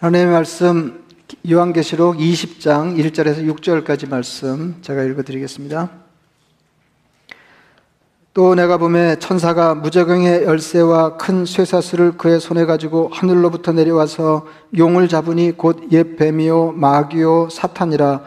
하나님의 말씀 요한계시록 20장 1절에서 6절까지 말씀 제가 읽어드리겠습니다. 또 내가 보매 천사가 무저경의 열쇠와 큰 쇠사슬을 그의 손에 가지고 하늘로부터 내려와서 용을 잡으니 곧 옛 뱀이요 마귀요 사탄이라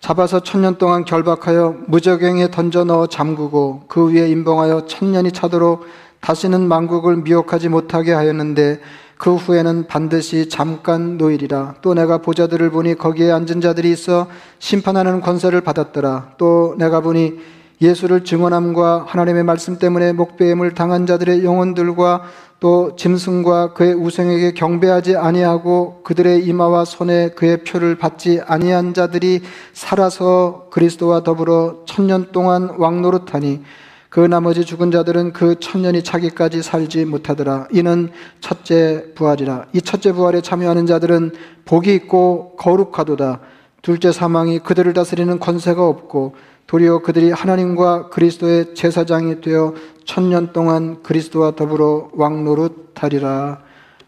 잡아서 천년 동안 결박하여 무저경에 던져 넣어 잠그고 그 위에 임봉하여 천년이 차도록 다시는 만국을 미혹하지 못하게 하였는데 그 후에는 반드시 잠깐 노일이라. 또 내가 보자들을 보니 거기에 앉은 자들이 있어 심판하는 권세를 받았더라. 또 내가 보니 예수를 증언함과 하나님의 말씀 때문에 목배임을 당한 자들의 영혼들과 또 짐승과 그의 우생에게 경배하지 아니하고 그들의 이마와 손에 그의 표를 받지 아니한 자들이 살아서 그리스도와 더불어 천년 동안 왕노릇하니 그 나머지 죽은 자들은 그 천년이 차기까지 살지 못하더라. 이는 첫째 부활이라. 이 첫째 부활에 참여하는 자들은 복이 있고 거룩하도다. 둘째 사망이 그들을 다스리는 권세가 없고 도리어 그들이 하나님과 그리스도의 제사장이 되어 천년 동안 그리스도와 더불어 왕노릇하리라.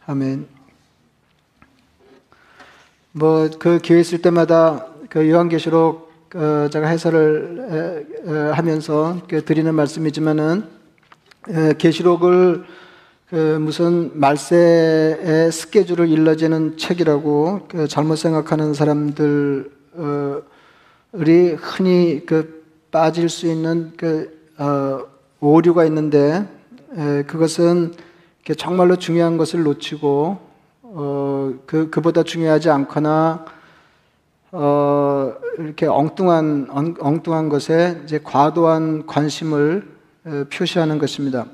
아멘. 뭐 그 기회 있을 때마다 그 요한계시록 어, 제가 해설을 하면서 드리는 말씀이지만은 계시록을 그 무슨 말세의 스케줄을 일러지는 책이라고 그 잘못 생각하는 사람들이 흔히 그 빠질 수 있는 그 어, 오류가 있는데 에, 그것은 정말로 중요한 것을 놓치고 어, 그 그보다 중요하지 않거나 어, 이렇게 엉뚱한 엉뚱한 것에 이제 과도한 관심을 표시하는 것입니다.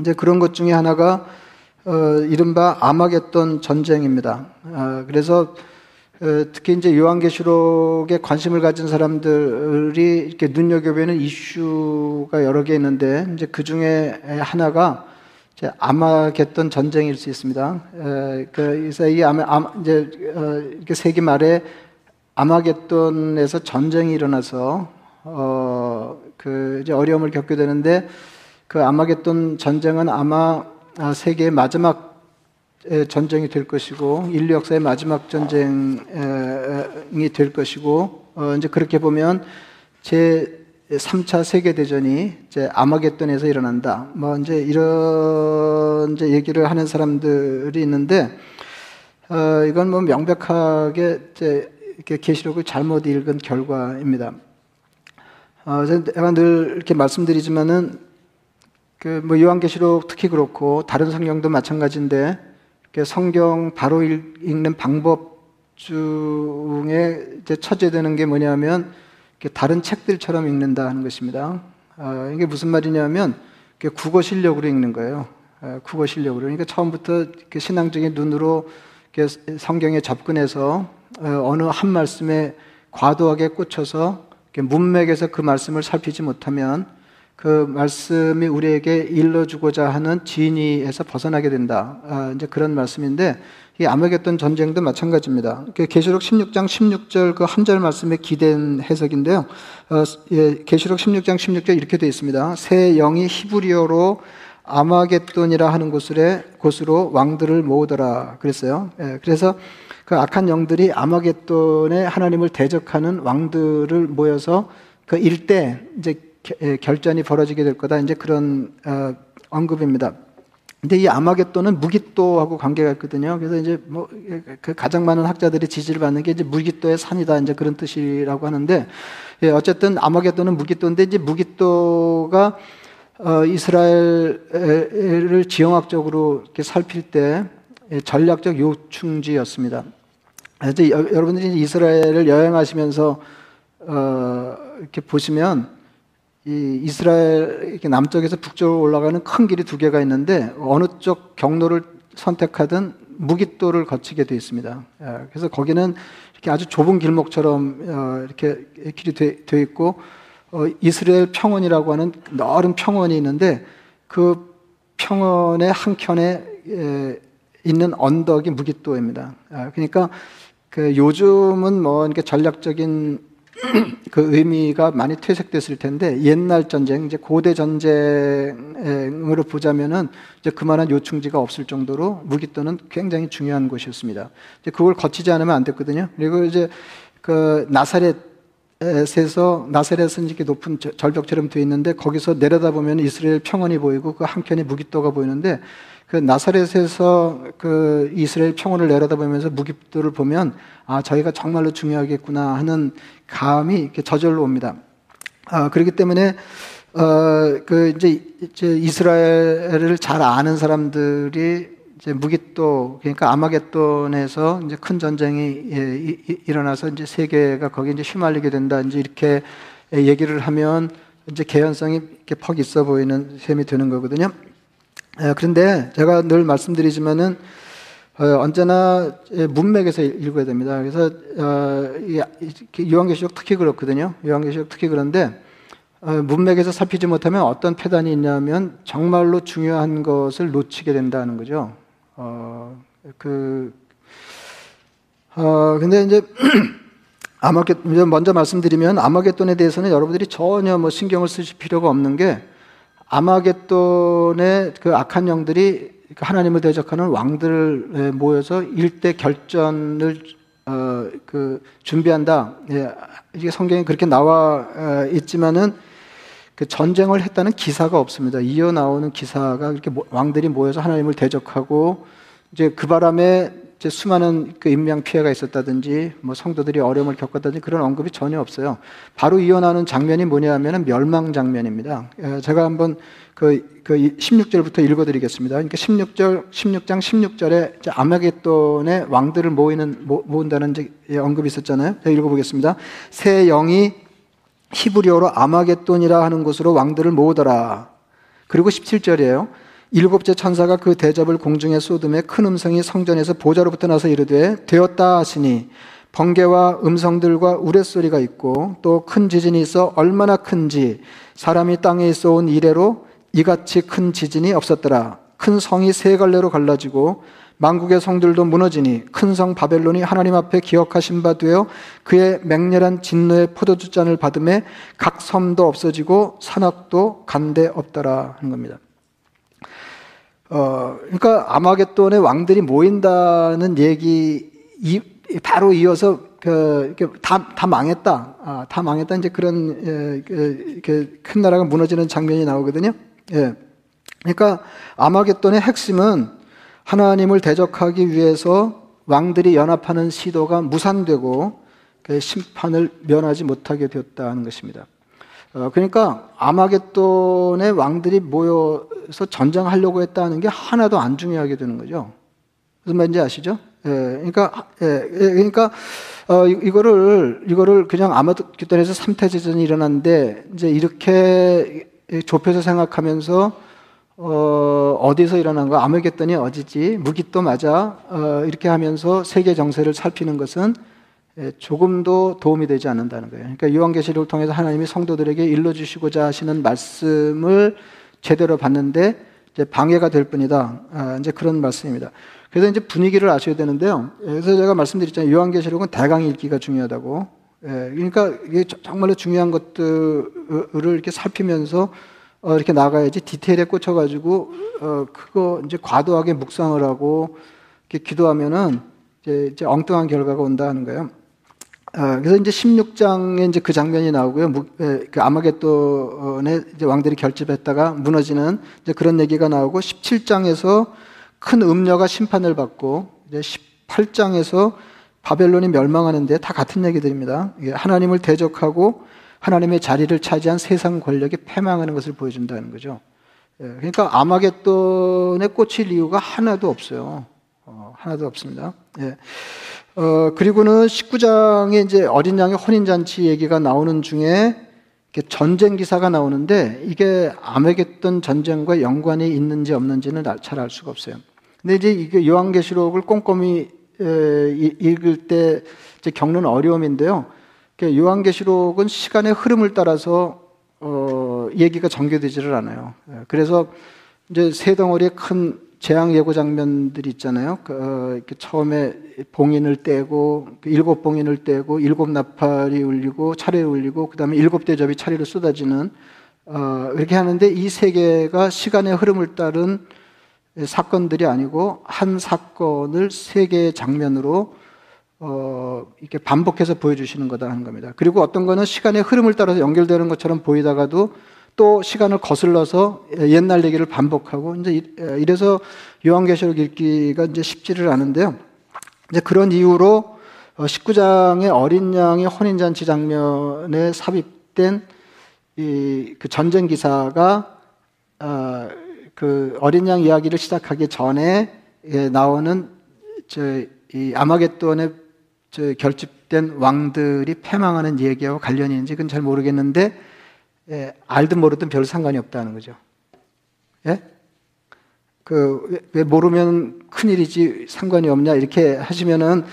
이제 그런 것 중에 하나가 어, 이른바 아마겟돈 전쟁입니다. 어, 그래서 어, 특히 이제 요한계시록에 관심을 가진 사람들이 이렇게 눈여겨보는 이슈가 여러 개 있는데 이제 그 중에 하나가 이제 아마겟돈 전쟁일 수 있습니다. 에, 그래서 이 아마, 아마 이제 어, 이렇게 세기 말에 아마겟돈에서 전쟁이 일어나서 어, 그 이제 어려움을 겪게 되는데 그 아마겟돈 전쟁은 아마 아, 세계의 마지막 전쟁이 될 것이고 인류 역사의 마지막 전쟁이 될 것이고 어, 이제 그렇게 보면 제 3차 세계 대전이 이제 아마겟돈에서 일어난다. 뭐 이제 이런 이제 얘기를 하는 사람들이 있는데 어, 이건 뭐 명백하게 이제 계시록을 잘못 읽은 결과입니다. 어, 제가 늘 이렇게 말씀드리지만은 그 뭐 요한계시록 특히 그렇고 다른 성경도 마찬가지인데 성경 바로 읽 는 방법 중에 이제 첫째되는 게 뭐냐면 다른 책들처럼 읽는다 하는 것입니다. 어, 이게 무슨 말이냐면 국어 실력으로 읽는 거예요. 어, 국어 실력으로. 그러니까 처음부터 신앙적인 눈으로 성경에 접근해서 어, 어느 한 말씀에 과도하게 꽂혀서 문맥에서 그 말씀을 살피지 못하면 그 말씀이 우리에게 일러주고자 하는 진의에서 벗어나게 된다. 아, 이제 그런 말씀인데 이 아마겟돈 전쟁도 마찬가지입니다. 계시록 16장 16절 그 한 절 말씀에 기댄 해석인데요. 어, 예, 계시록 16장 16절 이렇게 되어 있습니다. 새 영이 히브리어로 아마겟돈이라 하는 곳으로 왕들을 모으더라 그랬어요. 예, 그래서 그 악한 영들이 아마겟돈에 하나님을 대적하는 왕들을 모여서 그 일대 이제 결전이 벌어지게 될 거다. 이제 그런 어, 언급입니다. 근데 이 아마겟돈은 무기또하고 관계가 있거든요. 그래서 이제 뭐 그 가장 많은 학자들이 지지를 받는 게 이제 무기또의 산이다. 이제 그런 뜻이라고 하는데 예, 어쨌든 아마겟돈은 무기또인데 이제 무기또가 어, 이스라엘을 지형학적으로 이렇게 살필 때 전략적 요충지였습니다. 이제 여러분들이 이스라엘을 여행하시면서 어, 이렇게 보시면 이 이스라엘 이렇게 남쪽에서 북쪽으로 올라가는 큰 길이 두 개가 있는데 어느 쪽 경로를 선택하든 무기도를 거치게 되어 있습니다. 예, 그래서 거기는 이렇게 아주 좁은 길목처럼 어, 이렇게 길이 되어 있고 어, 이스라엘 평원이라고 하는 넓은 평원이 있는데 그 평원의 한 켠에 있는 언덕이 무기도입니다. 아, 그러니까 그 요즘은 뭐 이렇게 전략적인 그 의미가 많이 퇴색됐을 텐데 옛날 전쟁, 이제 고대 전쟁으로 보자면은 이제 그만한 요충지가 없을 정도로 무기또는 굉장히 중요한 곳이었습니다. 이제 그걸 거치지 않으면 안 됐거든요. 그리고 이제 그 나사렛 에서 나사렛은 이렇게 높은 절벽처럼 되어 있는데 거기서 내려다 보면 이스라엘 평원이 보이고 그 한켠에 무기또가 보이는데 그 나사렛에서 그 이스라엘 평원을 내려다보면서 무기들을 보면 아 저희가 정말로 중요하겠구나 하는 감이 이렇게 저절로 옵니다. 아 그렇기 때문에 어그 이제, 이제 이스라엘을 잘 아는 사람들이 이제 무기또 그러니까 아마겟돈에서 이제 큰 전쟁이 예, 일어나서 이제 세계가 거기에 이제 휘말리게 된다 이제 이렇게 얘기를 하면 이제 개연성이 이렇게 퍽 있어 보이는 셈이 되는 거거든요. 예, 그런데 제가 늘 말씀드리지만은 어, 언제나 문맥에서 읽어야 됩니다. 그래서 어, 요한계시록 특히 그렇거든요. 요한계시록 특히 그런데 어, 문맥에서 살피지 못하면 어떤 패단이 있냐면 정말로 중요한 것을 놓치게 된다는 거죠. 어, 그, 어, 근데 이제 아마겟, 먼저 말씀드리면 아마겟돈에 대해서는 여러분들이 전혀 뭐 신경을 쓰실 필요가 없는 게 아마겟돈의 그 악한 영들이 그 하나님을 대적하는 왕들을 모여서 일대 결전을 어, 그 준비한다. 예, 이게 성경에 그렇게 나와 어, 있지만은 그 전쟁을 했다는 기사가 없습니다. 이어 나오는 기사가 이렇게 왕들이 모여서 하나님을 대적하고 이제 그 바람에 이제 수많은 그 인명 피해가 있었다든지 뭐 성도들이 어려움을 겪었다든지 그런 언급이 전혀 없어요. 바로 이어나오는 장면이 뭐냐면은 멸망 장면입니다. 예, 제가 한번 그, 그 16절부터 읽어드리겠습니다. 그러니까 16절, 16장 16절에 아마겟돈의 왕들을 모이는, 모, 모은다는 언급이 있었잖아요. 제가 읽어보겠습니다. 새 영이 히브리어로 아마겟돈이라 하는 곳으로 왕들을 모으더라. 그리고 17절이에요. 일곱째 천사가 그 대접을 공중에 쏟음에 큰 음성이 성전에서 보좌로부터 나서 이르되 되었다 하시니 번개와 음성들과 우레소리가 있고 또 큰 지진이 있어 얼마나 큰지 사람이 땅에 있어 온 이래로 이같이 큰 지진이 없었더라. 큰 성이 세 갈래로 갈라지고 만국의 성들도 무너지니 큰 성 바벨론이 하나님 앞에 기억하신 바 되어 그의 맹렬한 진노의 포도주 잔을 받음에 각 섬도 없어지고 산악도 간데 없더라 하는 겁니다. 어, 그러니까 아마겟돈의 왕들이 모인다는 얘기 이, 바로 이어서 그, 다, 다 망했다. 아, 다 망했다. 이제 그런, 예, 그, 그큰 나라가 무너지는 장면이 나오거든요. 예. 그러니까 아마겟돈의 핵심은 하나님을 대적하기 위해서 왕들이 연합하는 시도가 무산되고 그 심판을 면하지 못하게 되었다는 것입니다. 어, 그러니까 아마겟돈의 왕들이 모여서 전쟁하려고 했다는 게 하나도 안 중요하게 되는 거죠. 무슨 말인지 아시죠? 예, 그러니까, 예, 예 그러니까, 어, 이거를, 이거를 그냥 아마겟돈에서 삼태제전이 일어났는데, 이제 이렇게 좁혀서 생각하면서, 어, 어디서 일어난 거, 아마겟돈이 어디지? 무기또 맞아? 어, 이렇게 하면서 세계 정세를 살피는 것은 예, 조금도 도움이 되지 않는다는 거예요. 그러니까 요한계시록을 통해서 하나님이 성도들에게 일러주시고자 하시는 말씀을 제대로 받는데 이제 방해가 될 뿐이다. 아, 이제 그런 말씀입니다. 그래서 이제 분위기를 아셔야 되는데요. 예, 그래서 제가 말씀드렸잖아요. 요한계시록은 대강 읽기가 중요하다고. 예, 그러니까 이게 정말로 중요한 것들을 이렇게 살피면서 어, 이렇게 나가야지 디테일에 꽂혀가지고 어, 그거 이제 과도하게 묵상을 하고 이렇게 기도하면은 이제, 이제 엉뚱한 결과가 온다는 거예요. 어, 그래서 이제 16장에 이제 그 장면이 나오고요. 그 아마겟돈에 이제 왕들이 결집했다가 무너지는 이제 그런 얘기가 나오고 17장에서 큰 음녀가 심판을 받고 이제 18장에서 바벨론이 멸망하는데 다 같은 얘기들입니다. 하나님을 대적하고 하나님의 자리를 차지한 세상 권력이 패망하는 것을 보여준다는 거죠. 예, 그러니까 아마겟돈에 꽂힐 이유가 하나도 없어요. 어, 하나도 없습니다. 예. 어, 그리고는 19장에 이제 어린 양의 혼인잔치 얘기가 나오는 중에 전쟁 기사가 나오는데 이게 아메겟돈 전쟁과 연관이 있는지 없는지는 잘 알 수가 없어요. 근데 이제 이게 요한계시록을 꼼꼼히 에, 읽을 때 겪는 어려움인데요. 요한계시록은 시간의 흐름을 따라서 어, 얘기가 전개되지를 않아요. 예, 그래서 이제 세 덩어리의 큰 재앙 예고 장면들이 있잖아요. 그, 어, 처음에 봉인을 떼고 그 일곱 봉인을 떼고 일곱 나팔이 울리고 차례 울리고 그다음에 일곱 대접이 차례로 쏟아지는 어, 이렇게 하는데 이 세 개가 시간의 흐름을 따른 사건들이 아니고 한 사건을 세 개의 장면으로 어, 이렇게 반복해서 보여주시는 거다 하는 겁니다. 그리고 어떤 거는 시간의 흐름을 따라서 연결되는 것처럼 보이다가도 또 시간을 거슬러서 옛날 얘기를 반복하고 이제 이래서 요한계시록 읽기가 이제 쉽지를 않은데요. 이제 그런 이유로 19장의 어, 어린 양의 혼인잔치 장면에 삽입된 이 그 전쟁 기사가 어, 그 어린 양 이야기를 시작하기 전에 예, 나오는 저이 아마겟돈의 저 결집된 왕들이 패망하는 얘기하고 관련이 있는지 그건 잘 모르겠는데 예, 알든 모르든 별 상관이 없다는 거죠. 예? 그, 왜 모르면 큰일이지 상관이 없냐 이렇게 하시면은,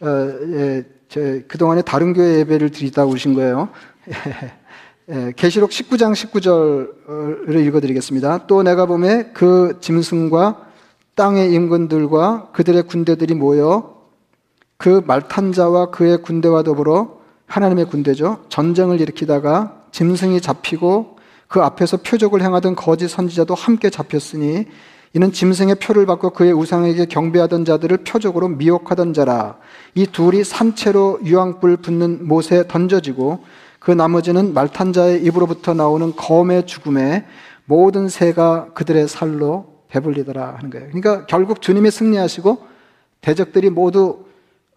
어, 예, 저, 그동안에 다른 교회 예배를 드리다 오신 거예요. 예, 계시록 19장 19절을 읽어드리겠습니다. 또 내가 보매 그 짐승과 땅의 임금들과 그들의 군대들이 모여 그 말탄 자와 그의 군대와 더불어 하나님의 군대죠. 전쟁을 일으키다가 짐승이 잡히고 그 앞에서 표적을 행하던 거짓 선지자도 함께 잡혔으니 이는 짐승의 표를 받고 그의 우상에게 경배하던 자들을 표적으로 미혹하던 자라. 이 둘이 산채로 유황불 붙는 못에 던져지고 그 나머지는 말탄 자의 입으로부터 나오는 검의 죽음에 모든 새가 그들의 살로 배불리더라 하는 거예요. 그러니까 결국 주님이 승리하시고 대적들이 모두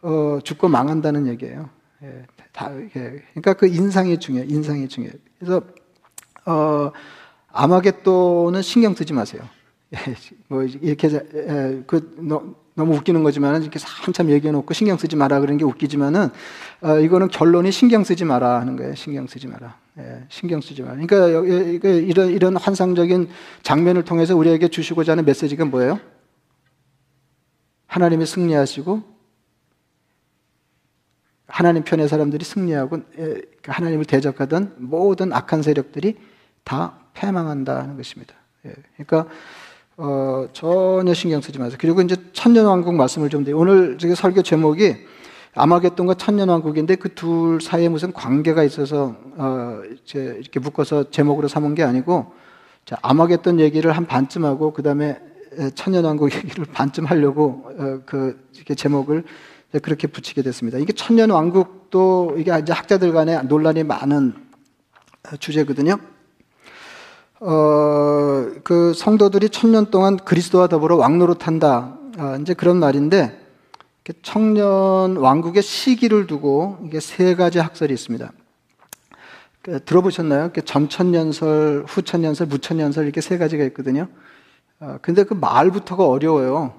어, 죽고 망한다는 얘기예요. 예. 다, 그러니까 그 인상이 중요해요. 인상이 중요해요. 그래서, 어, 아마겟돈은 신경 쓰지 마세요. 뭐, 이렇게, 그, 너무 웃기는 거지만 이렇게 한참 얘기해 놓고 신경 쓰지 마라 그런 게 웃기지만은, 어, 이거는 결론이 신경 쓰지 마라 하는 거예요. 신경 쓰지 마라. 예, 신경 쓰지 마라. 그러니까 이런, 이런 환상적인 장면을 통해서 우리에게 주시고자 하는 메시지가 뭐예요? 하나님이 승리하시고 하나님 편의 사람들이 승리하고 그 하나님을 대적하던 모든 악한 세력들이 다 패망한다는 것입니다. 예, 그러니까 어, 전혀 신경 쓰지 마세요. 그리고 이제 천년왕국 말씀을 좀 드려요. 오늘 저기 설교 제목이 아마겟돈과 천년왕국인데 그 둘 사이에 무슨 관계가 있어서 어, 이제 이렇게 묶어서 제목으로 삼은 게 아니고 자, 아마겟돈 얘기를 한 반쯤 하고 그 다음에 천년왕국 얘기를 반쯤 하려고 어, 그 이렇게 제목을 네, 그렇게 붙이게 됐습니다. 이게 천년 왕국도 이게 이제 학자들 간에 논란이 많은 주제거든요. 어, 그 성도들이 천년 동안 그리스도와 더불어 왕노릇한다. 아, 이제 그런 말인데 청년 왕국의 시기를 두고 이게 세 가지 학설이 있습니다. 그 들어보셨나요? 전천년설, 후천년설, 무천년설 이렇게 세 가지가 있거든요. 어, 근데 그 말부터가 어려워요.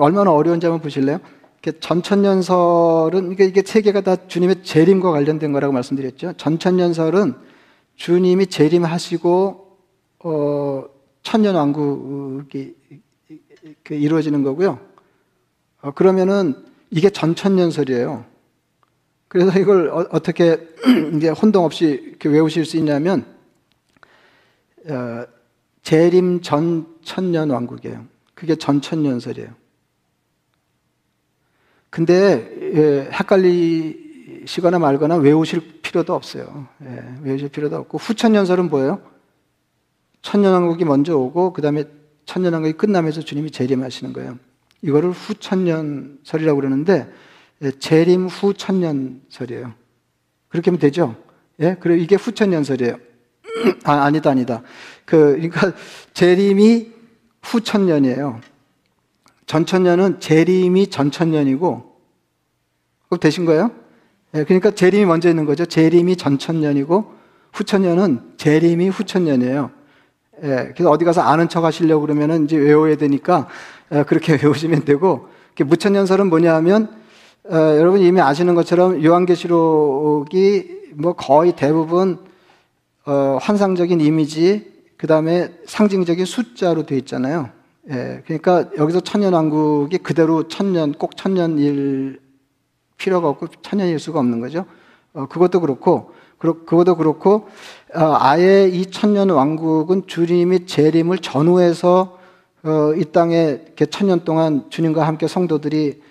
얼마나 어려운지 한번 보실래요? 전천년설은 이게 세 개가 다 주님의 재림과 관련된 거라고 말씀드렸죠. 전천년설은 주님이 재림하시고 어, 천년 왕국이 이루어지는 거고요. 어, 그러면은 이게 전천년설이에요. 그래서 이걸 어, 떻게 이제 혼동 없이 외우실 수 있냐면 어, 재림 전 천년 왕국이에요. 그게 전천년설이에요. 근데 예, 헷갈리시거나 말거나 외우실 필요도 없어요. 예, 외우실 필요도 없고 후천년설은 뭐예요? 천년왕국이 먼저 오고 그 다음에 천년왕국이 끝나면서 주님이 재림하시는 거예요. 이거를 후천년설이라고 그러는데 예, 재림 후 천년설이에요. 그렇게 하면 되죠? 예, 그리고 이게 후천년설이에요. 아, 아니다, 아니다. 그, 그러니까 재림이 후천년이에요. 전천년은 재림이 전천년이고, 꼭 되신 거예요? 예, 그러니까 재림이 먼저 있는 거죠. 재림이 전천년이고, 후천년은 재림이 후천년이에요. 예, 그래서 어디 가서 아는 척 하시려고 그러면은 이제 외워야 되니까, 예, 그렇게 외우시면 되고, 무천년설은 뭐냐 하면, 어, 여러분 이미 아시는 것처럼 요한계시록이 뭐 거의 대부분 어, 환상적인 이미지, 그 다음에 상징적인 숫자로 되어 있잖아요. 예, 그러니까 여기서 천년왕국이 그대로 천년, 꼭 천년일 필요가 없고 천년일 수가 없는 거죠. 어, 그것도 그렇고, 그, 그것도 그렇고, 어, 아예 이 천년 왕국은 주님이 재림을 전후해서 어, 이 땅에 천년 동안 주님과 함께 성도들이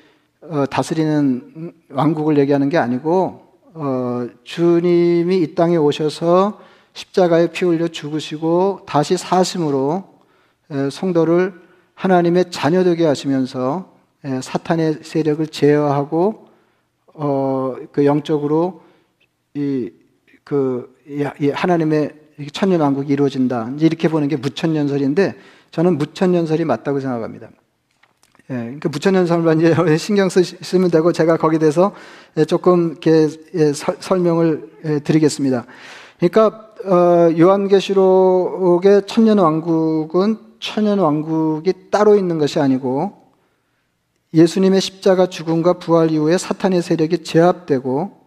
어, 다스리는 왕국을 얘기하는 게 아니고 어, 주님이 이 땅에 오셔서 십자가에 피 흘려 죽으시고 다시 사심으로 에, 성도를 하나님의 자녀되게 하시면서 에, 사탄의 세력을 제어하고 어, 그 영적으로 이, 그, 이, 하나님의 천년 왕국이 이루어진다. 이렇게 보는 게 무천년설인데 저는 무천년설이 맞다고 생각합니다. 예, 그러니까 무천년설만 이제 신경 쓰시면 되고 제가 거기에 대해서 예, 조금 이렇게 예, 서, 설명을 예, 드리겠습니다. 그러니까 어, 요한계시록의 천년 왕국은 천년 왕국이 따로 있는 것이 아니고 예수님의 십자가 죽음과 부활 이후에 사탄의 세력이 제압되고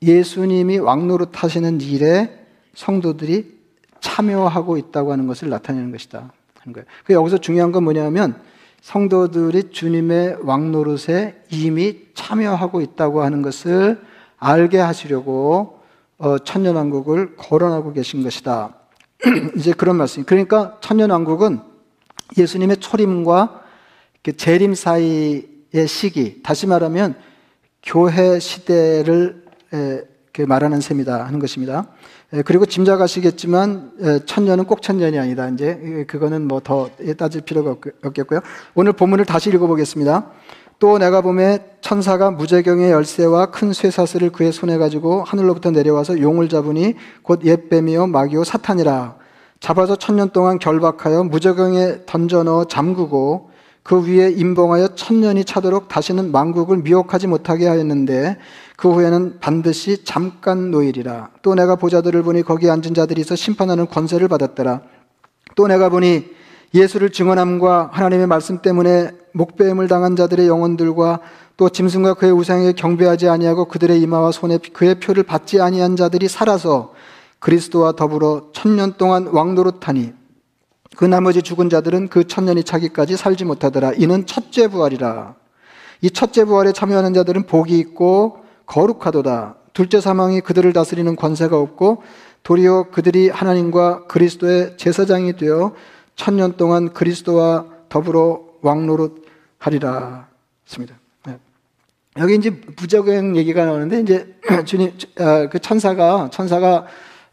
예수님이 왕노릇 하시는 일에 성도들이 참여하고 있다고 하는 것을 나타내는 것이다. 하는 거예요. 그 여기서 중요한 건 뭐냐면 성도들이 주님의 왕노릇에 이미 참여하고 있다고 하는 것을 알게 하시려고 어, 천년왕국을 거론하고 계신 것이다. 이제 그런 말씀. 그러니까 천년왕국은 예수님의 초림과 재림 사이의 시기, 다시 말하면 교회 시대를 말하는 셈이다 하는 것입니다. 그리고 짐작하시겠지만 천년은 꼭 천년이 아니다. 이제 그거는 뭐 더 따질 필요가 없겠고요. 오늘 본문을 다시 읽어보겠습니다. 또 내가 봄에 천사가 무제경의 열쇠와 큰 쇠사슬을 그의 손에 가지고 하늘로부터 내려와서 용을 잡으니 곧 옛뱀이요 마귀요 사탄이라 잡아서 천년 동안 결박하여 무제경에 던져 넣어 잠그고 그 위에 임봉하여 천년이 차도록 다시는 만국을 미혹하지 못하게 하였는데 그 후에는 반드시 잠깐 노일이라. 또 내가 보자들을 보니 거기 앉은 자들이 있어 심판하는 권세를 받았더라. 또 내가 보니 예수를 증언함과 하나님의 말씀 때문에 목배임을 당한 자들의 영혼들과 또 짐승과 그의 우상에 경배하지 아니하고 그들의 이마와 손에 그의 표를 받지 아니한 자들이 살아서 그리스도와 더불어 천년 동안 왕노릇하니 그 나머지 죽은 자들은 그 천년이 차기까지 살지 못하더라. 이는 첫째 부활이라. 이 첫째 부활에 참여하는 자들은 복이 있고 거룩하도다. 둘째 사망이 그들을 다스리는 권세가 없고 도리어 그들이 하나님과 그리스도의 제사장이 되어 천년 동안 그리스도와 더불어 왕노릇 하리라. 습니다. 네. 여기 이제 부적행 얘기가 나오는데 이제 주님 아, 그 천사가 천사가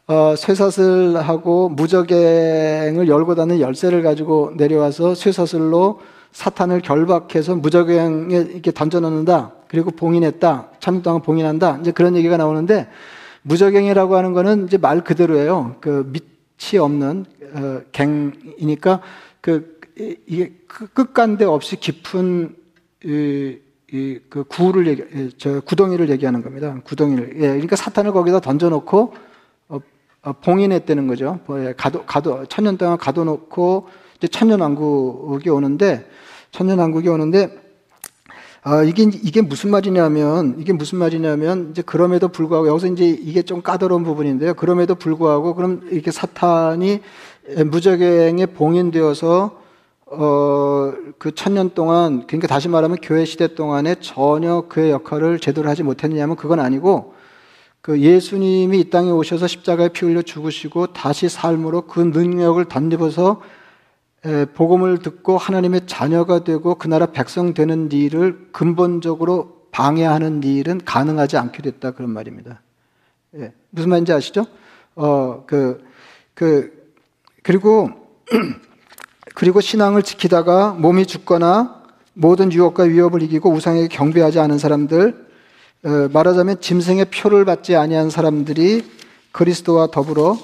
어, 쇠사슬하고 무적행을 열고 닫는 열쇠를 가지고 내려와서 쇠사슬로 사탄을 결박해서 무적행에 이렇게 던져놓는다. 그리고 봉인했다. 천 동안 봉인한다. 이제 그런 얘기가 나오는데 무적행이라고 하는 거는 이제 말 그대로예요. 그 밑이 없는 어, 갱이니까 그 이게 그 끝간데 없이 깊은 이, 이, 그 구를 얘기, 저 구덩이를 얘기하는 겁니다. 구덩이를. 예, 그러니까 사탄을 거기다 던져놓고 어, 어, 봉인했다는 거죠. 뭐, 예, 가도 가도 천년 동안 가둬놓고 이제 천년 왕국이 오는데 천년 왕국이 오는데 아, 이게, 이게 무슨 말이냐면, 이게 무슨 말이냐면, 이제 그럼에도 불구하고, 여기서 이제 이게 좀 까다로운 부분인데요. 그럼에도 불구하고, 그럼 이렇게 사탄이 무적행에 봉인되어서, 어, 그 천년 동안, 그러니까 다시 말하면 교회 시대 동안에 전혀 그의 역할을 제대로 하지 못했느냐면 그건 아니고, 그 예수님이 이 땅에 오셔서 십자가에 피 흘려 죽으시고 다시 삶으로 그 능력을 덧입어서 복음을 듣고 하나님의 자녀가 되고 그 나라 백성 되는 일을 근본적으로 방해하는 일은 가능하지 않게 됐다 그런 말입니다. 예, 무슨 말인지 아시죠? 어, 그, 그, 그리고, 그리고 신앙을 지키다가 몸이 죽거나 모든 유혹과 위협을 이기고 우상에게 경배하지 않은 사람들, 어, 말하자면 짐승의 표를 받지 아니한 사람들이 그리스도와 더불어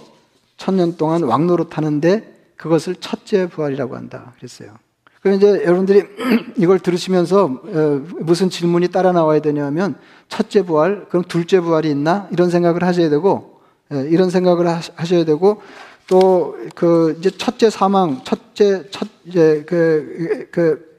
천년 동안 왕노릇 하는데 그것을 첫째 부활이라고 한다. 그랬어요. 그럼 이제 여러분들이 이걸 들으시면서 어, 무슨 질문이 따라 나와야 되냐면 첫째 부활, 그럼 둘째 부활이 있나? 이런 생각을 하셔야 되고 예, 이런 생각을 하셔야 되고 또 그 이제 첫째 사망, 첫째 첫 이제 그, 그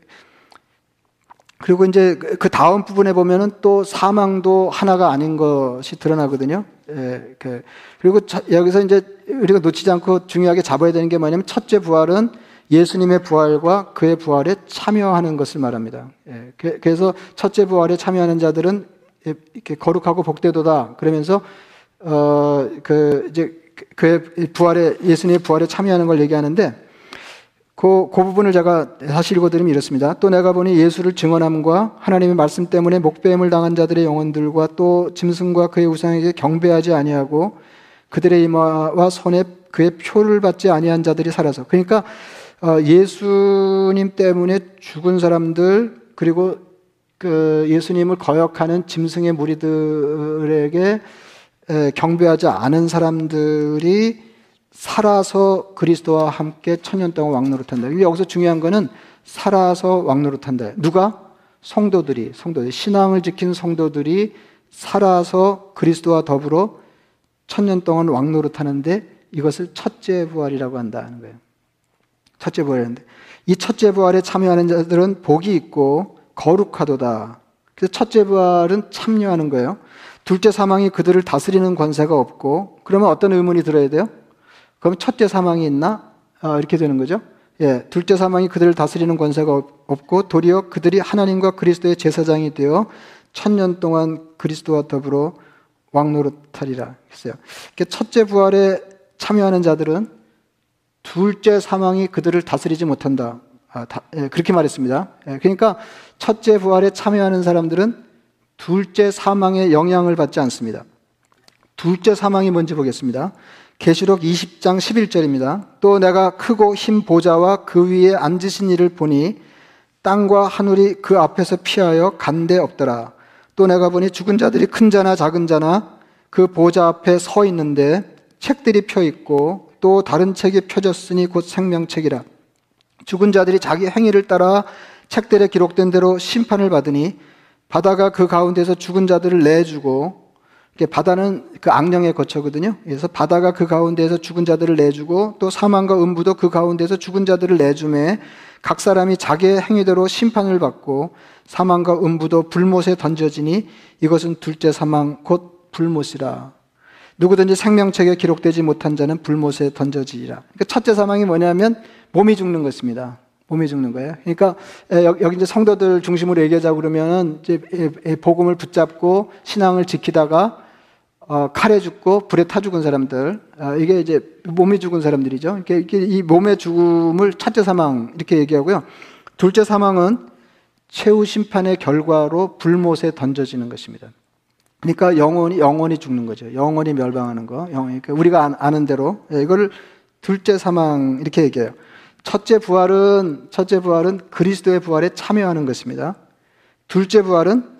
그리고 이제 그 다음 부분에 보면은 또 사망도 하나가 아닌 것이 드러나거든요. 예, 그, 그리고 여기서 이제 우리가 놓치지 않고 중요하게 잡아야 되는 게 뭐냐면 첫째 부활은 예수님의 부활과 그의 부활에 참여하는 것을 말합니다. 예, 그, 그래서 첫째 부활에 참여하는 자들은 이렇게 거룩하고 복되도다. 그러면서 어 그 이제 그의 부활에 예수님의 부활에 참여하는 걸 얘기하는데 그, 그 부분을 제가 다시 읽어드리면 이렇습니다. 또 내가 보니 예수를 증언함과 하나님의 말씀 때문에 목배임을 당한 자들의 영혼들과 또 짐승과 그의 우상에게 경배하지 아니하고 그들의 이마와 손에 그의 표를 받지 아니한 자들이 살아서 그러니까 어, 예수님 때문에 죽은 사람들 그리고 그 예수님을 거역하는 짐승의 무리들에게 경배하지 않은 사람들이 살아서 그리스도와 함께 천년 동안 왕노릇한다. 여기서 중요한 거는 살아서 왕노릇한다. 누가? 성도들이, 성도들, 신앙을 지킨 성도들이 살아서 그리스도와 더불어 천년 동안 왕노릇하는데 이것을 첫째 부활이라고 한다는 거예요. 첫째 부활이라는데 이 첫째 부활에 참여하는 자들은 복이 있고 거룩하도다. 그래서 첫째 부활은 참여하는 거예요. 둘째 사망이 그들을 다스리는 권세가 없고 그러면 어떤 의문이 들어야 돼요? 그럼 첫째 사망이 있나? 아, 이렇게 되는 거죠. 예, 둘째 사망이 그들을 다스리는 권세가 없고 도리어 그들이 하나님과 그리스도의 제사장이 되어 천년 동안 그리스도와 더불어 왕노릇하리라 했어요. 첫째 부활에 참여하는 자들은 둘째 사망이 그들을 다스리지 못한다. 아, 다, 예, 그렇게 말했습니다. 예, 그러니까 첫째 부활에 참여하는 사람들은 둘째 사망의 영향을 받지 않습니다. 둘째 사망이 뭔지 보겠습니다. 계시록 20장 11절입니다. 또 내가 크고 흰 보좌와 그 위에 앉으신 이를 보니 땅과 하늘이 그 앞에서 피하여 간데 없더라. 또 내가 보니 죽은 자들이 큰 자나 작은 자나 그 보좌 앞에 서 있는데 책들이 펴 있고 또 다른 책이 펴졌으니 곧 생명책이라. 죽은 자들이 자기 행위를 따라 책들에 기록된 대로 심판을 받으니 바다가 그 가운데서 죽은 자들을 내주고 바다는 그 악령의 거처거든요. 그래서 바다가 그 가운데서 죽은 자들을 내주고 또 사망과 음부도 그 가운데서 죽은 자들을 내주매 각 사람이 자기의 행위대로 심판을 받고 사망과 음부도 불못에 던져지니 이것은 둘째 사망 곧 불못이라. 누구든지 생명책에 기록되지 못한 자는 불못에 던져지리라. 그러니까 첫째 사망이 뭐냐면 몸이 죽는 것입니다. 몸이 죽는 거예요. 그러니까 여기 이제 성도들 중심으로 얘기하자 그러면 이제 복음을 붙잡고 신앙을 지키다가 어, 칼에 죽고 불에 타 죽은 사람들 어, 이게 이제 몸이 죽은 사람들이죠. 이게, 이게 이 몸의 죽음을 첫째 사망 이렇게 얘기하고요. 둘째 사망은 최후 심판의 결과로 불못에 던져지는 것입니다. 그러니까 영원히 영원히 죽는 거죠. 영원히 멸망하는 거. 영원히 그러니까 우리가 아는 대로 예, 이거를 둘째 사망 이렇게 얘기해요. 첫째 부활은 첫째 부활은 그리스도의 부활에 참여하는 것입니다. 둘째 부활은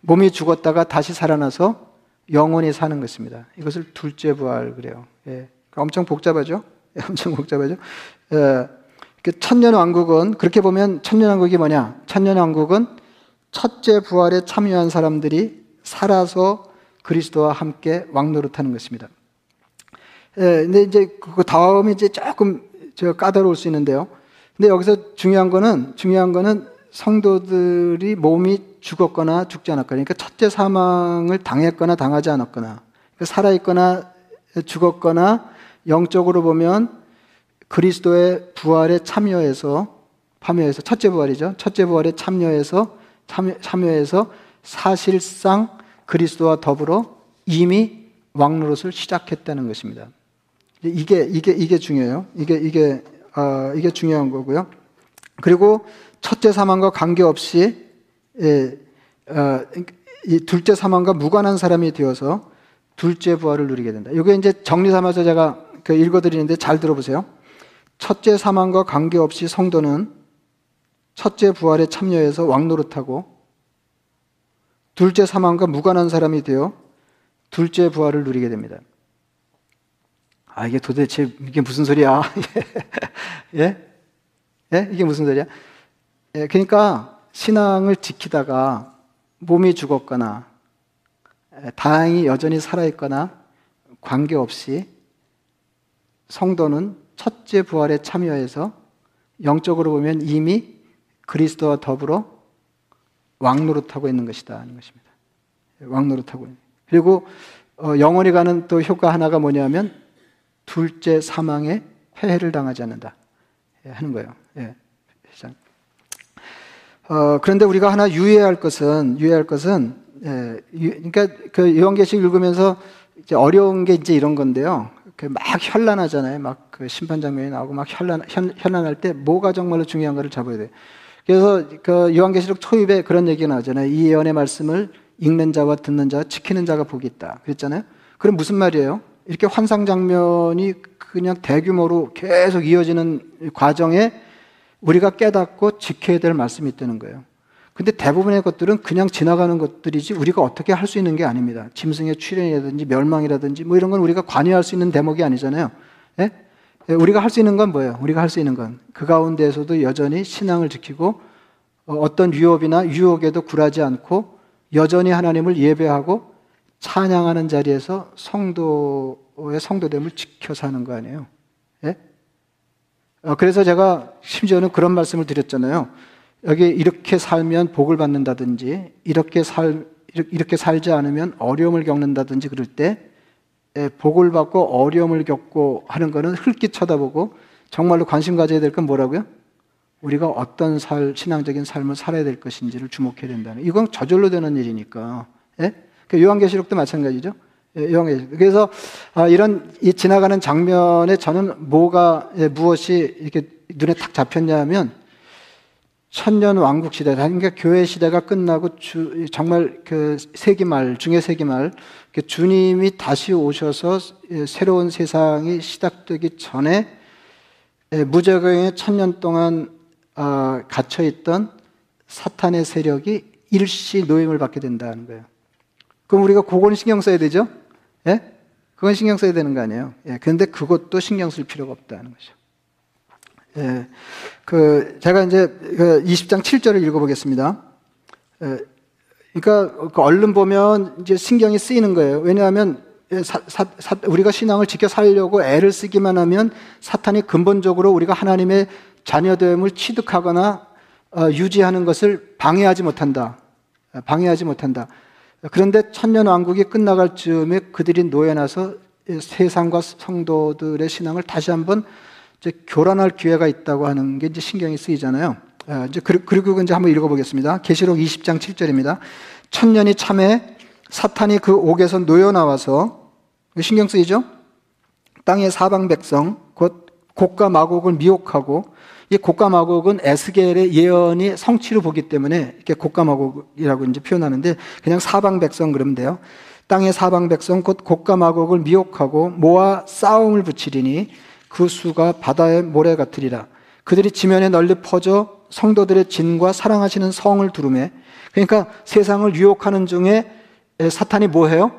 몸이 죽었다가 다시 살아나서 영원히 사는 것입니다. 이것을 둘째 부활 그래요. 예. 엄청 복잡하죠? 예, 엄청 복잡하죠? 예. 그 천년 왕국은 그렇게 보면 천년 왕국이 뭐냐? 천년 왕국은 첫째 부활에 참여한 사람들이 살아서 그리스도와 함께 왕노릇하는 것입니다. 예, 근데 이제 그 다음이 이제 조금 저 까다로울 수 있는데요. 근데 여기서 중요한 거는 중요한 거는 성도들이 몸이 죽었거나 죽지 않았거나, 그러니까 첫째 사망을 당했거나 당하지 않았거나, 그러니까 살아 있거나 죽었거나 영적으로 보면 그리스도의 부활에 참여해서 참여해서 첫째 부활이죠. 첫째 부활에 참여해서 참여, 참여해서 사실상 그리스도와 더불어 이미 왕노릇을 시작했다는 것입니다. 이게 이게 이게 중요해요. 이게 이게 어, 이게 중요한 거고요. 그리고 첫째 사망과 관계없이 예, 어, 이 둘째 사망과 무관한 사람이 되어서 둘째 부활을 누리게 된다. 이게 이제 정리 삼아서 제가 그 읽어드리는데 잘 들어보세요. 첫째 사망과 관계없이 성도는 첫째 부활에 참여해서 왕노릇하고 둘째 사망과 무관한 사람이 되어 둘째 부활을 누리게 됩니다. 아, 이게 도대체 이게 무슨 소리야? 예? 예? 이게 무슨 소리야? 예, 그러니까 신앙을 지키다가 몸이 죽었거나 예, 다행히 여전히 살아있거나 관계없이 성도는 첫째 부활에 참여해서 영적으로 보면 이미 그리스도와 더불어 왕노릇하고 있는 것이다 하는 것입니다. 예, 왕노릇하고 있는. 그리고 어, 영원히 가는 또 효과 하나가 뭐냐면 둘째 사망에 폐해를 당하지 않는다 예, 하는 거예요. 예. 어, 그런데 우리가 하나 유의할 것은 유의할 것은 예, 유, 그러니까 그 요한계시록 읽으면서 이제 어려운 게 이제 이런 건데요. 그막 현란하잖아요. 막 그 심판 장면이 나오고 막 현란, 현, 현란할 때 뭐가 정말로 중요한 가를 잡아야 돼요. 그래서 그 요한계시록 초입에 그런 얘기가 나오잖아요. 이 예언의 말씀을 읽는 자와 듣는 자와 지키는 자가 복이 있다. 그랬잖아요. 그럼 무슨 말이에요? 이렇게 환상 장면이 그냥 대규모로 계속 이어지는 과정에 우리가 깨닫고 지켜야 될 말씀이 있다는 거예요. 근데 대부분의 것들은 그냥 지나가는 것들이지 우리가 어떻게 할 수 있는 게 아닙니다. 짐승의 출현이라든지 멸망이라든지 뭐 이런 건 우리가 관여할 수 있는 대목이 아니잖아요. 예? 예 우리가 할 수 있는 건 뭐예요? 우리가 할 수 있는 건 그 가운데에서도 여전히 신앙을 지키고 어, 어떤 위협이나 유혹에도 굴하지 않고 여전히 하나님을 예배하고 찬양하는 자리에서 성도의 성도됨을 지켜 사는 거 아니에요? 예? 어, 그래서 제가 심지어는 그런 말씀을 드렸잖아요. 여기 이렇게 살면 복을 받는다든지 이렇게 살 이렇게 살지 않으면 어려움을 겪는다든지 그럴 때 예, 복을 받고 어려움을 겪고 하는 거는 흙기 쳐다보고 정말로 관심 가져야 될 건 뭐라고요? 우리가 어떤 살, 신앙적인 삶을 살아야 될 것인지를 주목해야 된다는. 이건 저절로 되는 일이니까. 예? 그 요한계시록도 마찬가지죠. 예, 요한계시록. 그래서 아, 이런 이 지나가는 장면에 저는 뭐가 예, 무엇이 이렇게 눈에 탁 잡혔냐면 천년 왕국 시대, 그러니까 교회 시대가 끝나고 주, 정말 그 세기 말, 중의 세기 말, 그 주님이 다시 오셔서 새로운 세상이 시작되기 전에 무적의 천년 동안 어, 갇혀 있던 사탄의 세력이 일시 노임을 받게 된다는 거예요. 그럼 우리가 그건 신경 써야 되죠? 예? 그건 신경 써야 되는 거 아니에요? 예. 그런데 그것도 신경 쓸 필요가 없다는 거죠. 예, 그 제가 이제 그 20장 7절을 읽어보겠습니다. 예, 그러니까 그 얼른 보면 이제 신경이 쓰이는 거예요. 왜냐하면 사, 사, 사, 우리가 신앙을 지켜 살려고 애를 쓰기만 하면 사탄이 근본적으로 우리가 하나님의 자녀됨을 취득하거나 어, 유지하는 것을 방해하지 못한다. 방해하지 못한다. 그런데 천년 왕국이 끝나갈 즈음에 그들이 노예나서 세상과 성도들의 신앙을 다시 한번 이제 교란할 기회가 있다고 하는 게 이제 신경이 쓰이잖아요. 아, 이제 그리고 이제 한번 읽어보겠습니다. 계시록 20장 7절입니다. 천년이 참에 사탄이 그 옥에서 놓여 나와서 신경 쓰이죠? 땅의 사방 백성 곧 곡과 마곡을 미혹하고 이 곡과 마곡은 에스겔의 예언이 성취로 보기 때문에 이렇게 곡과 마곡이라고 이제 표현하는데 그냥 사방 백성 그러면 돼요. 땅의 사방 백성 곧 곡과 마곡을 미혹하고 모아 싸움을 붙이리니 그 수가 바다의 모래 같으리라. 그들이 지면에 널리 퍼져 성도들의 진과 사랑하시는 성을 두루매. 그러니까 세상을 유혹하는 중에 사탄이 뭐 해요?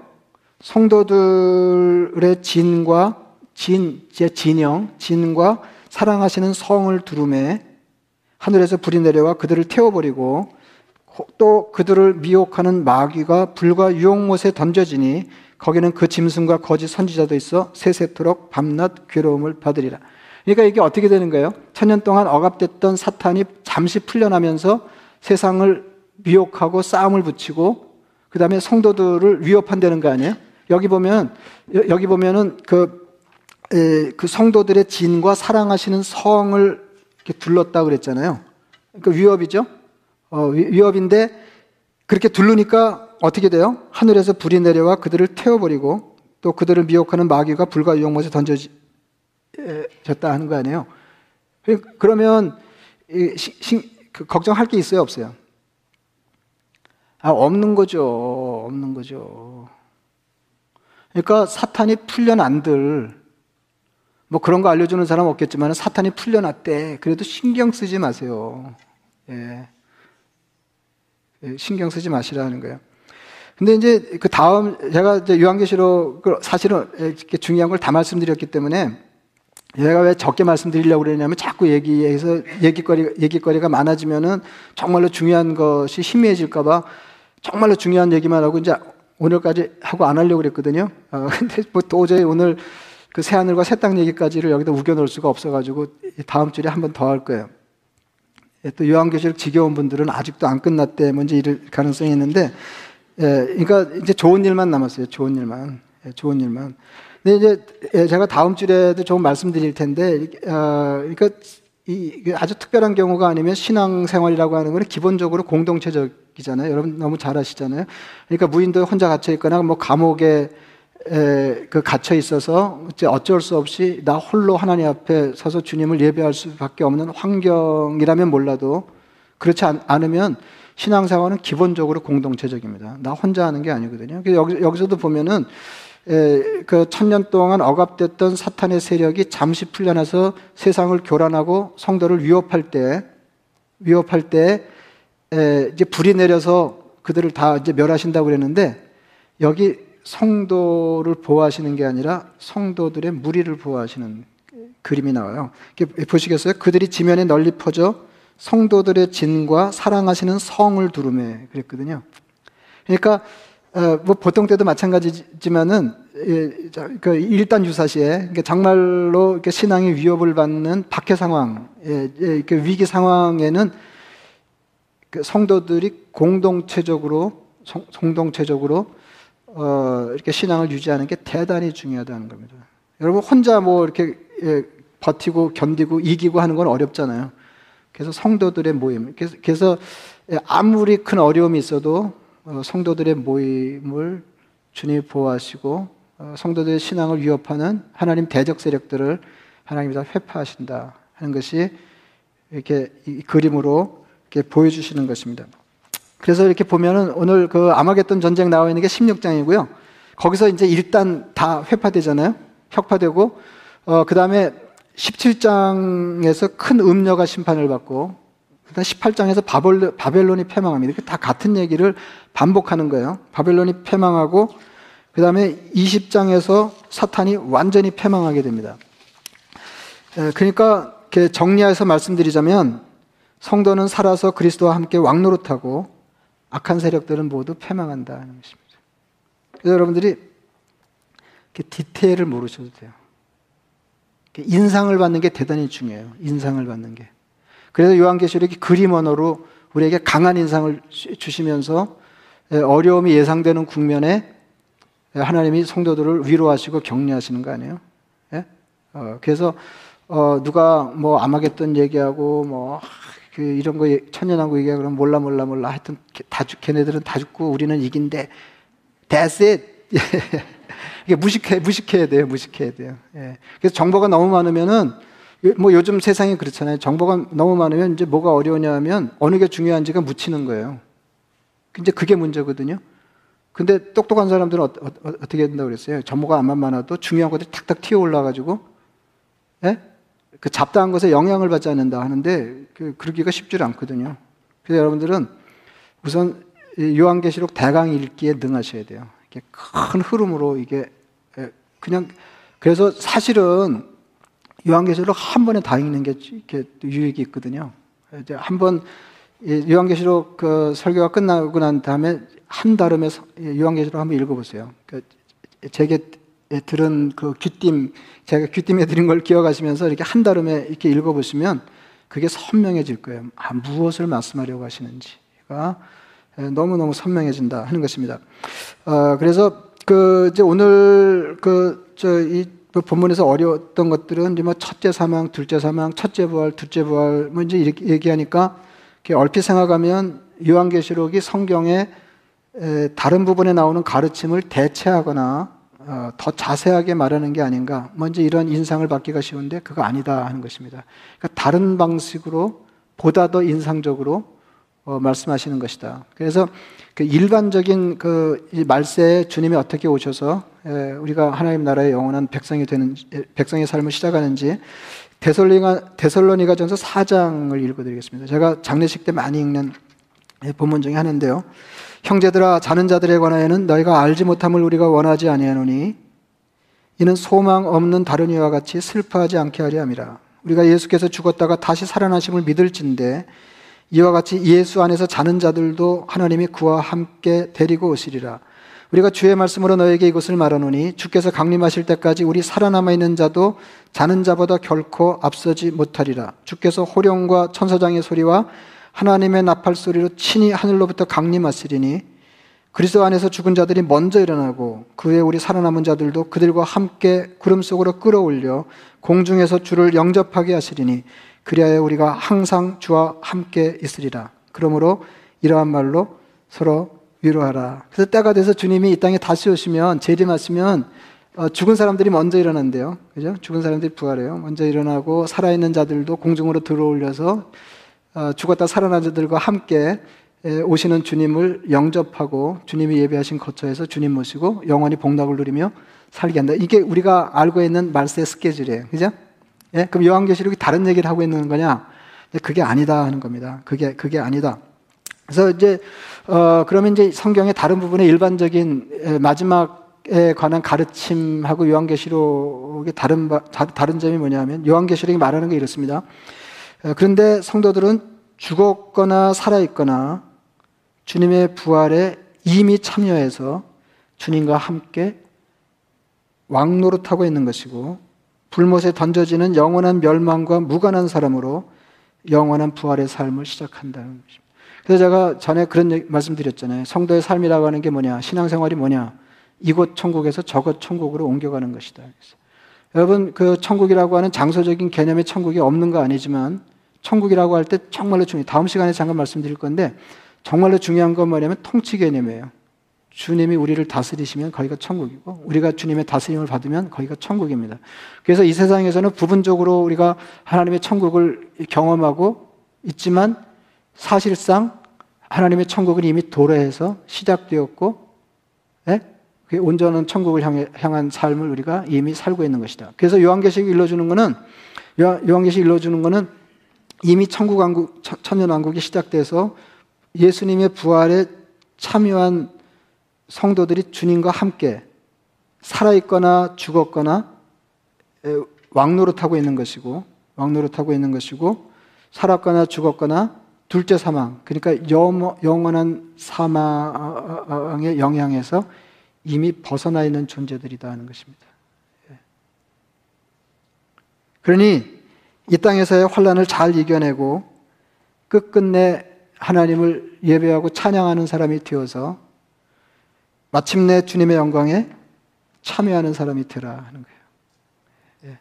성도들의 진과 진, 제 진영, 진과 사랑하시는 성을 두루매 하늘에서 불이 내려와 그들을 태워버리고 또 그들을 미혹하는 마귀가 불과 유혹못에 던져지니 거기는 그 짐승과 거짓 선지자도 있어 세세토록 밤낮 괴로움을 받으리라. 그러니까 이게 어떻게 되는 거예요? 천년 동안 억압됐던 사탄이 잠시 풀려나면서 세상을 미혹하고 싸움을 붙이고 그 다음에 성도들을 위협한다는 거 아니에요? 여기 보면 여기 보면은 그, 에, 그 성도들의 진과 사랑하시는 성을 둘렀다 그랬잖아요. 그 위협이죠. 어, 위협인데 그렇게 둘르니까 어떻게 돼요? 하늘에서 불이 내려와 그들을 태워버리고 또 그들을 미혹하는 마귀가 불과 유혹못에 던져졌다 하는 거 아니에요? 그러면 시, 시, 그 걱정할 게 있어요, 없어요? 아, 없는 거죠. 없는 거죠. 그러니까 사탄이 풀려 난들, 뭐 그런 거 알려주는 사람 없겠지만 사탄이 풀려났대. 그래도 신경 쓰지 마세요. 예. 예 신경 쓰지 마시라는 거예요. 근데 이제 그 다음 제가 이제 요한계시록 사실은 이렇게 중요한 걸 다 말씀드렸기 때문에 제가 왜 적게 말씀드리려고 그러냐면 자꾸 얘기해서 얘기거리 얘기거리가 많아지면은 정말로 중요한 것이 희미해질까봐 정말로 중요한 얘기만 하고 이제 오늘까지 하고 안 하려고 그랬거든요. 어, 근데 뭐 도저히 오늘 그 새하늘과 새 땅 얘기까지를 여기다 우겨놓을 수가 없어가지고 다음 주에 한 번 더 할 거예요. 예, 또 요한계시록 지겨운 분들은 아직도 안 끝났대 먼저 이럴 가능성이 있는데 예, 그러니까 이제 좋은 일만 남았어요. 좋은 일만. 예, 좋은 일만. 근데 이제 예, 제가 다음 주에도 좀 말씀드릴 텐데, 어, 그러니까 이 아주 특별한 경우가 아니면 신앙생활이라고 하는 것은 기본적으로 공동체적이잖아요. 여러분 너무 잘 아시잖아요. 그러니까 무인도 혼자 갇혀 있거나 뭐 감옥에 에, 그 갇혀 있어서 어쩔 수 없이 나 홀로 하나님 앞에 서서 주님을 예배할 수밖에 없는 환경이라면 몰라도 그렇지 않, 으면 신앙생활은 기본적으로 공동체적입니다. 나 혼자 하는 게 아니거든요. 여기, 여기서도 보면은 에, 그 천년 동안 억압됐던 사탄의 세력이 잠시 풀려나서 세상을 교란하고 성도를 위협할 때 위협할 때 에, 이제 불이 내려서 그들을 다 이제 멸하신다고 그랬는데 여기 성도를 보호하시는 게 아니라 성도들의 무리를 보호하시는 그림이 나와요. 보시겠어요? 그들이 지면에 널리 퍼져 성도들의 진과 사랑하시는 성을 두루매 그랬거든요. 그러니까 어, 뭐 보통 때도 마찬가지지만은 예, 그 일단 유사시에 정말로 신앙이 위협을 받는 박해 상황, 예, 예, 그 위기 상황에는 그 성도들이 공동체적으로 공동체적으로 어, 이렇게 신앙을 유지하는 게 대단히 중요하다는 겁니다. 여러분 혼자 뭐 이렇게 예, 버티고 견디고 이기고 하는 건 어렵잖아요. 그래서 성도들의 모임. 그래서, 그래서 예, 아무리 큰 어려움이 있어도 어, 성도들의 모임을 주님이 보호하시고 어, 성도들의 신앙을 위협하는 하나님 대적 세력들을 하나님이 다 회파하신다 하는 것이 이렇게 이 그림으로 이렇게 보여주시는 것입니다. 그래서 이렇게 보면은 오늘 그 아마겟돈 전쟁 나와 있는 게 16장이고요. 거기서 이제 일단 다 회파되잖아요. 혁파되고, 어, 그 다음에 17장에서 큰 음녀가 심판을 받고, 그다음 18장에서 바벨, 바벨론이 패망합니다. 다 같은 얘기를 반복하는 거예요. 바벨론이 패망하고, 그 다음에 20장에서 사탄이 완전히 패망하게 됩니다. 그러니까 정리해서 말씀드리자면, 성도는 살아서 그리스도와 함께 왕노릇하고 악한 세력들은 모두 패망한다는 것입니다. 그래서 여러분들이 디테일을 모르셔도 돼요. 인상을 받는 게 대단히 중요해요. 인상을 받는 게. 그래서 요한계시록이 그림 언어로 우리에게 강한 인상을 주시면서 어려움이 예상되는 국면에 하나님이 성도들을 위로하시고 격려하시는 거 아니에요? 예? 어, 그래서 어, 누가 뭐 아마겟돈 얘기하고 뭐 그 이런 거 천년왕국 얘기하 그러면 몰라 몰라 몰라 하여튼 다 죽, 걔네들은 다 죽고 우리는 이긴데 that's it. 이게 무식해 무식해야 돼요. 무식해야 돼요. 예. 그래서 정보가 너무 많으면은 뭐 요즘 세상이 그렇잖아요. 정보가 너무 많으면 이제 뭐가 어려우냐면 어느 게 중요한지가 묻히는 거예요. 이제 그게 문제거든요. 근데 똑똑한 사람들은 어, 어, 어 떻게 된다고 그랬어요? 정보가 안만 많아도 중요한 것들이 탁탁 튀어 올라가지고, 예? 그 잡다한 것에 영향을 받지 않는다 하는데 그 그러기가 쉽지 않거든요. 그래서 여러분들은 우선 요한계시록 대강 읽기에 능하셔야 돼요. 이게 큰 흐름으로 이게 그냥 그래서 사실은 요한계시록 한 번에 다 읽는 게 이렇게 유익이 있거든요. 이제 한 번 요한계시록 그 설교가 끝나고 난 다음에 한 달음에 요한계시록 한번 읽어보세요. 그 제게 들은 그 귀띔, 제가 귀띔해 드린 걸 기억하시면서 이렇게 한 달음에 이렇게 읽어보시면 그게 선명해질 거예요. 아, 무엇을 말씀하려고 하시는지가 너무너무 선명해진다 하는 것입니다. 어, 그래서 그 이제 오늘 그, 저, 이 본문에서 어려웠던 것들은 이제 뭐 첫째 사망, 둘째 사망, 첫째 부활, 둘째 부활 뭐 이제 이렇게 얘기하니까 얼핏 생각하면 요한계시록이 성경의 다른 부분에 나오는 가르침을 대체하거나 어, 더 자세하게 말하는 게 아닌가. 먼저 이런 인상을 받기가 쉬운데 그거 아니다 하는 것입니다. 그러니까 다른 방식으로 보다 더 인상적으로 어, 말씀하시는 것이다. 그래서 그 일반적인 그 말세에 주님이 어떻게 오셔서 에, 우리가 하나님 나라의 영원한 백성이 되는 백성의 삶을 시작하는지 데설로니가 데설로니가 전서 4장을 읽어드리겠습니다. 제가 장례식 때 많이 읽는 본문 중에 하나인데요. 형제들아 자는 자들에 관하여는 너희가 알지 못함을 우리가 원하지 아니하노니 이는 소망 없는 다른 이와 같이 슬퍼하지 않게 하려 함이라. 우리가 예수께서 죽었다가 다시 살아나심을 믿을진데 이와 같이 예수 안에서 자는 자들도 하나님이 그와 함께 데리고 오시리라. 우리가 주의 말씀으로 너에게 이것을 말하노니 주께서 강림하실 때까지 우리 살아남아 있는 자도 자는 자보다 결코 앞서지 못하리라. 주께서 호령과 천사장의 소리와 하나님의 나팔 소리로 친히 하늘로부터 강림하시리니 그리스도 안에서 죽은 자들이 먼저 일어나고 그에 우리 살아남은 자들도 그들과 함께 구름 속으로 끌어올려 공중에서 주를 영접하게 하시리니 그리하여 우리가 항상 주와 함께 있으리라. 그러므로 이러한 말로 서로 위로하라. 그래서 때가 돼서 주님이 이 땅에 다시 오시면 재림하시면 어, 죽은 사람들이 먼저 일어난대요. 그죠? 죽은 사람들이 부활해요. 먼저 일어나고 살아있는 자들도 공중으로 들어올려서 어, 죽었다 살아난 자들과 함께 오시는 주님을 영접하고 주님이 예배하신 거처에서 주님 모시고 영원히 복락을 누리며 살게 한다. 이게 우리가 알고 있는 말세의 스케줄이에요. 그죠? 예? 그럼 요한계시록이 다른 얘기를 하고 있는 거냐? 그게 아니다 하는 겁니다. 그게, 그게 아니다. 그래서 이제, 어, 그러면 이제 성경의 다른 부분에 일반적인 마지막에 관한 가르침하고 요한계시록의 다른, 다른 점이 뭐냐면 요한계시록이 말하는 게 이렇습니다. 어, 그런데 성도들은 죽었거나 살아있거나 주님의 부활에 이미 참여해서 주님과 함께 왕노릇하고 있는 것이고 불못에 던져지는 영원한 멸망과 무관한 사람으로 영원한 부활의 삶을 시작한다는 것입니다. 그래서 제가 전에 그런 말씀드렸잖아요. 성도의 삶이라고 하는 게 뭐냐? 신앙생활이 뭐냐? 이곳 천국에서 저곳 천국으로 옮겨가는 것이다. 여러분, 그 천국이라고 하는 장소적인 개념의 천국이 없는 거 아니지만 천국이라고 할 때 정말로 중요해요. 다음 시간에 잠깐 말씀드릴 건데 정말로 중요한 건 뭐냐면 통치 개념이에요. 주님이 우리를 다스리시면 거기가 천국이고 우리가 주님의 다스림을 받으면 거기가 천국입니다. 그래서 이 세상에서는 부분적으로 우리가 하나님의 천국을 경험하고 있지만 사실상 하나님의 천국은 이미 도래해서 시작되었고 예? 온전한 천국을 향해, 향한 삶을 우리가 이미 살고 있는 것이다. 그래서 요한계시록 일러주는 것은 요한계시록 일러주는 것은 이미 천국 왕국 천년 왕국이 시작돼서 예수님의 부활에 참여한 성도들이 주님과 함께 살아있거나 죽었거나 왕노릇하고 있는 것이고 왕노릇하고 있는 것이고 살았거나 죽었거나 둘째 사망 그러니까 영원한 사망의 영향에서 이미 벗어나 있는 존재들이다 하는 것입니다. 예. 그러니 이 땅에서의 환란을 잘 이겨내고 끝끝내 하나님을 예배하고 찬양하는 사람이 되어서 마침내 주님의 영광에 참여하는 사람이 되라 하는 거예요. 예.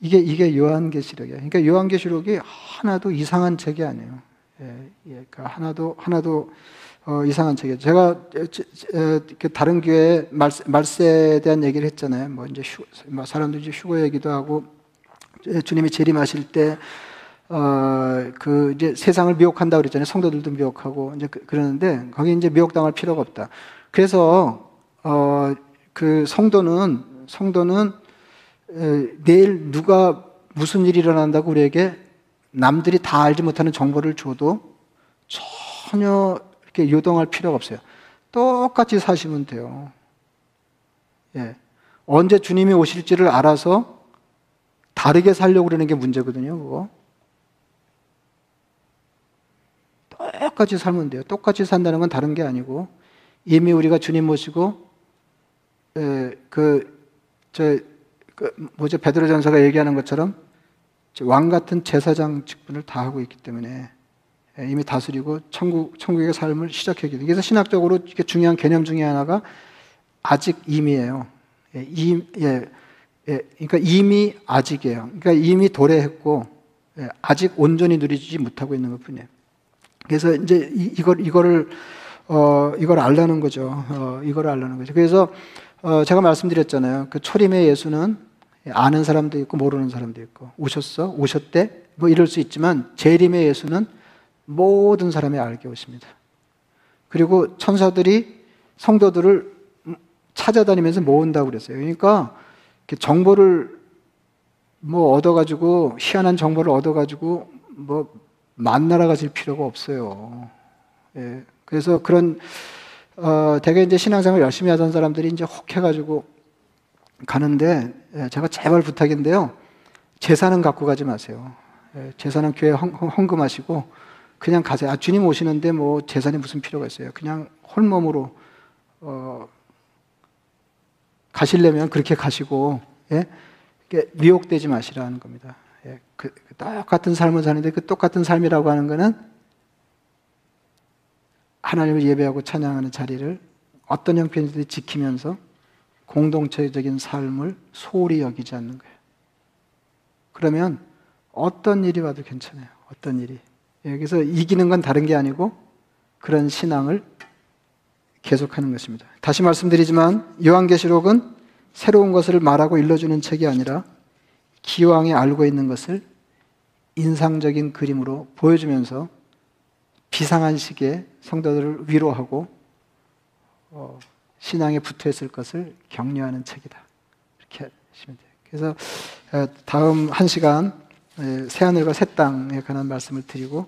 이게 이게 요한계시록이에요. 그러니까 요한계시록이 하나도 이상한 책이 아니에요. 예, 예, 그러니까 하나도 하나도 어, 이상한 책이에요. 제가 그 다른 교회 말세, 말세에 대한 얘기를 했잖아요. 뭐 이제 휴, 뭐 사람들이 휴거 얘기도 하고 주님이 재림하실 때 어, 그, 이제 세상을 미혹한다 그랬잖아요. 성도들도 미혹하고, 이제 그, 러는데 거기 이제 미혹당할 필요가 없다. 그래서, 어, 그 성도는, 성도는, 에, 내일 누가 무슨 일이 일어난다고 우리에게 남들이 다 알지 못하는 정보를 줘도 전혀 이렇게 요동할 필요가 없어요. 똑같이 사시면 돼요. 예. 언제 주님이 오실지를 알아서 다르게 살려고 그러는 게 문제거든요, 그거. 똑같이 살면 돼요. 똑같이 산다는 건 다른 게 아니고 이미 우리가 주님 모시고 에, 그, 뭐죠 베드로전서가 얘기하는 것처럼 왕 같은 제사장 직분을 다 하고 있기 때문에 이미 다스리고 천국 천국의 삶을 시작하게 돼. 그래서 신학적으로 이게 중요한 개념 중에 하나가 아직 이미예요. 예, 이, 예, 예, 그러니까 이미 아직이에요. 그러니까 이미 도래했고 예, 아직 온전히 누리지 못하고 있는 것뿐이에요. 그래서 이제 이, 걸 이거를 어 이걸 알라는 거죠. 어 이걸 알라는 거죠. 그래서 어 제가 말씀드렸잖아요. 그 초림의 예수는 아는 사람도 있고 모르는 사람도 있고 오셨어 오셨대 뭐 이럴 수 있지만 재림의 예수는 모든 사람이 알게 오십니다. 그리고 천사들이 성도들을 찾아다니면서 모은다고 그랬어요. 그러니까 정보를 뭐 얻어가지고 희한한 정보를 얻어가지고 뭐 만나러 가실 필요가 없어요. 예. 그래서 그런 어, 되게 이제 신앙생활 열심히 하던 사람들이 이제 혹 해가지고 가는데 예, 제가 제발 부탁인데요. 재산은 갖고 가지 마세요. 예, 재산은 교회 헌, 금하시고 그냥 가세요. 아, 주님 오시는데 뭐 재산이 무슨 필요가 있어요. 그냥 홀몸으로 어, 가시려면 그렇게 가시고 예? 미혹되지 마시라는 겁니다. 예, 그, 그, 똑같은 삶을 사는데 그 똑같은 삶이라고 하는 것은 하나님을 예배하고 찬양하는 자리를 어떤 형편이든 지키면서 공동체적인 삶을 소홀히 여기지 않는 거예요. 그러면 어떤 일이 와도 괜찮아요. 어떤 일이. 여기서 이기는 건 다른 게 아니고 그런 신앙을 계속하는 것입니다. 다시 말씀드리지만 요한계시록은 새로운 것을 말하고 일러주는 책이 아니라 기왕에 알고 있는 것을 인상적인 그림으로 보여주면서 비상한 시기에 성도들을 위로하고 어, 신앙에 붙어 있을 것을 격려하는 책이다. 이렇게 하시면 돼요. 그래서 어, 다음 한 시간 새하늘과 새 땅에 관한 말씀을 드리고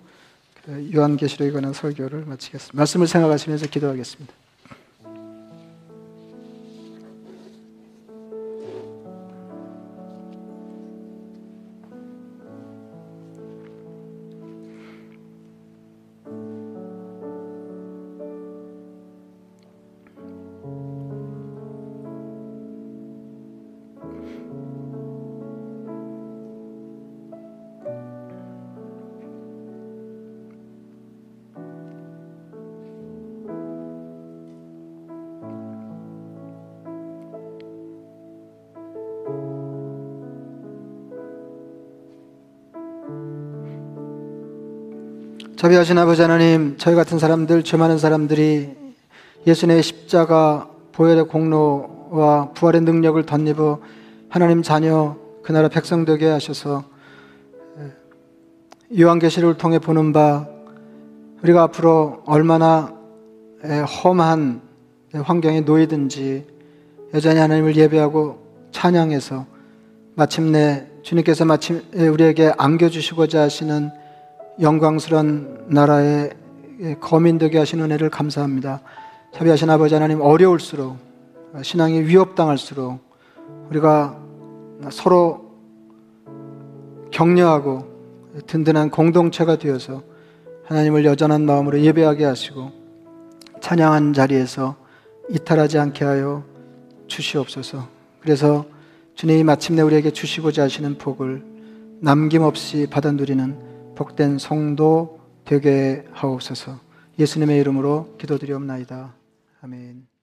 그 요한계시록에 관한 설교를 마치겠습니다. 말씀을 생각하시면서 기도하겠습니다. 자비하신 아버지 하나님, 저희 같은 사람들, 죄 많은 사람들이 예수님의 십자가 보혈의 공로와 부활의 능력을 덧입어 하나님 자녀 그 나라 백성 되게 하셔서 요한계시를 통해 보는 바 우리가 앞으로 얼마나 험한 환경에 놓이든지 여전히 하나님을 예배하고 찬양해서 마침내 주님께서 마침 우리에게 안겨주시고자 하시는 영광스러운 나라의 거민 되게 하신 은혜를 감사합니다. 자비하신 아버지 하나님 어려울수록 신앙이 위협당할수록 우리가 서로 격려하고 든든한 공동체가 되어서 하나님을 여전한 마음으로 예배하게 하시고 찬양한 자리에서 이탈하지 않게 하여 주시옵소서. 그래서 주님이 마침내 우리에게 주시고자 하시는 복을 남김없이 받아 누리는 복된 성도 되게 하옵소서. 예수님의 이름으로 기도드리옵나이다. 아멘.